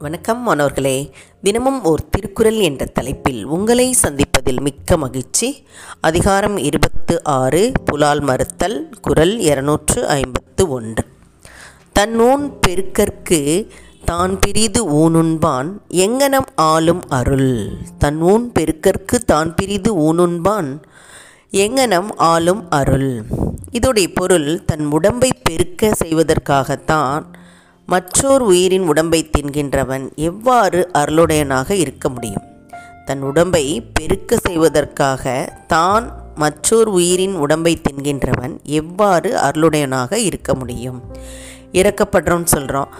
வணக்கம் மாணவர்களே. தினமும் ஓர் திருக்குறள் என்ற தலைப்பில் உங்களை சந்திப்பதில் மிக்க மகிழ்ச்சி. அதிகாரம் இருபத்து ஆறு புலால் மறுத்தல் குரல் இருநூற்று ஐம்பத்து ஒன்று. தன் ஊன் பெருக்கற்கு தான் பிரிது ஊனுண்பான் எங்கனம் ஆளும் அருள். தன் ஊன் பெருக்கற்கு தான் பிரிது ஊனுண்பான் எங்கனம் ஆளும் அருள். இதோடைய பொருள் தன் உடம்பை பெருக்க செய்வதற்காகத்தான் மற்றோர் உயிரின் உடம்பை தின்கின்றவன் எவ்வாறு அருளுடையனாக இருக்க முடியும்? தன் உடம்பை பெருக்க செய்வதற்காக தான் மற்றோர் உயிரின் உடம்பை தின்கின்றவன் எவ்வாறு அருளுடையனாக இருக்க முடியும்? இறக்கப்படுறோம்னு சொல்கிறோம்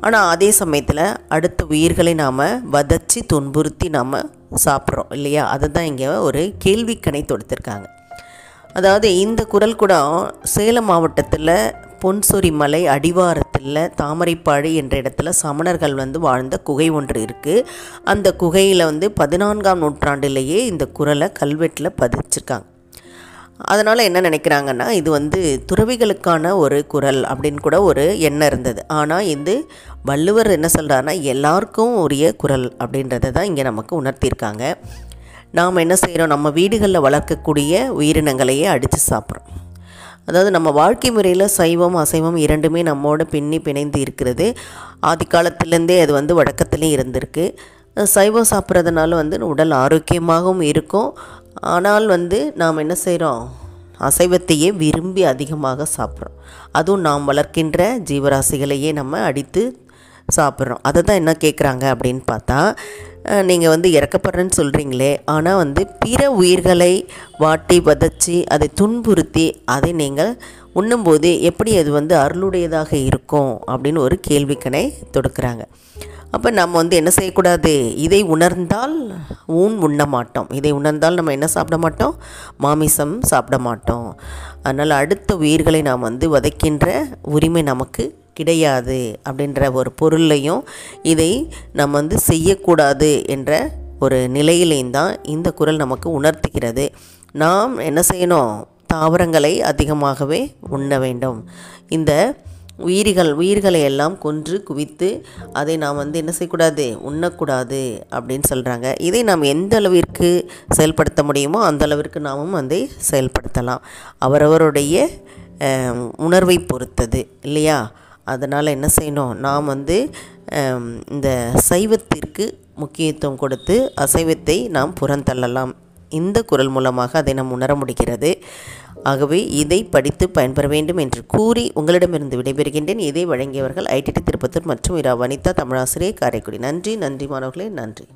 ஆனால் அதே சமயத்தில் அடுத்த உயிர்களை நாம் வதச்சி துன்புறுத்தி நாம் சாப்பிட்றோம் இல்லையா? அதை தான் இங்கே ஒரு கேள்விக்கணை தொடுத்திருக்காங்க. அதாவது இந்த குரல் கூட சேலம் மாவட்டத்தில் பொன்சொரி மலை அடிவாரத்தில் தாமரைப்பாடி என்ற இடத்துல சமணர்கள் வந்து வாழ்ந்த குகை ஒன்று இருக்குது அந்த குகையில் வந்து பதினான்காம் நூற்றாண்டிலேயே இந்த குரலை கல்வெட்டில் பதிச்சிருக்காங்க. அதனால் என்ன நினைக்கிறாங்கன்னா இது வந்து துறவிகளுக்கான ஒரு குரல் அப்படின்னு கூட ஒரு எண்ணம் இருந்தது. ஆனால் இது வள்ளுவர் என்ன சொல்கிறாருன்னா எல்லாருக்கும் உரிய குரல் அப்படின்றத தான் இங்கே நமக்கு உணர்த்தியிருக்காங்க. நாம் என்ன செய்கிறோம் நம்ம வீடுகளில் வளர்க்கக்கூடிய உயிரினங்களையே அடித்து சாப்பிட்றோம். அதாவது நம்ம வாழ்க்கை முறையில் சைவம் அசைவம் இரண்டுமே நம்மோட பின்னி பிணைந்து இருக்கிறது. ஆதி காலத்துலேருந்தே அது வந்து வழக்கத்துலேயும் இருந்திருக்கு. சைவம் சாப்பிட்றதுனால வந்து உடல் ஆரோக்கியமாகவும் இருக்கும். ஆனால் வந்து நாம் என்ன செய்கிறோம் அசைவத்தையே விரும்பி அதிகமாக சாப்பிட்றோம். அதுவும் நாம் வளர்க்கின்ற ஜீவராசிகளையே நம்ம அடித்து சாப்பிட்றோம். அதை தான் என்ன கேட்குறாங்க அப்படின்னு பார்த்தா நீங்கள் வந்து இறக்கப்படுறேன்னு சொல்கிறீங்களே ஆனால் வந்து பிற உயிர்களை வாட்டி வதச்சி அதை துன்புறுத்தி அதை நீங்கள் உண்ணும்போது எப்படி அது வந்து அருளுடையதாக இருக்கும் அப்படின்னு ஒரு கேள்விக்கனை தொடுக்கிறாங்க. அப்போ நம்ம வந்து என்ன செய்யக்கூடாது? இதை உணர்ந்தால் ஊன் உண்ண மாட்டோம். இதை உணர்ந்தால் நம்ம என்ன சாப்பிட மாட்டோம்? மாமிசம் சாப்பிட மாட்டோம். அதனால் அடுத்த உயிர்களை நாம் வந்து வதைக்கின்ற உரிமை நமக்கு கிடையாது அப்படின்ற ஒரு பொருளையும் இதை நம்ம வந்து செய்யக்கூடாது என்ற ஒரு நிலையிலேயும் தான் இந்த குரல் நமக்கு உணர்த்துகிறது. நாம் என்ன செய்யணும்? தாவரங்களை அதிகமாகவே உண்ண வேண்டும். இந்த உயிர்கள் உயிர்களை எல்லாம் கொன்று குவித்து அதை நாம் வந்து என்ன செய்யக்கூடாது? உண்ணக்கூடாது அப்படின்னு சொல்கிறாங்க இதை நாம் எந்த அளவிற்கு செயல்படுத்த முடியுமோ அந்த அளவிற்கு நாமும் வந்து செயல்படுத்தலாம். அவரவருடைய உணர்வை பொறுத்தது இல்லையா? அதனால் என்ன செய்யணும்? நாம் வந்து இந்த சைவத்திற்கு முக்கியத்துவம் கொடுத்து அசைவத்தை நாம் புறந்தள்ளலாம். இந்த குரல் மூலமாக அதை நாம் உணர முடிகிறது. ஆகவே இதை படித்து பயன்பெற வேண்டும் என்று கூறி உங்களிடமிருந்து விடைபெறுகின்றேன். இதை வழங்கியவர்கள் ஐடிடி திருப்பத்தூர் மற்றும் இரா வனிதா தமிழாசிரியர் காரைக்குடி. நன்றி நன்றி மாணவர்களே நன்றி.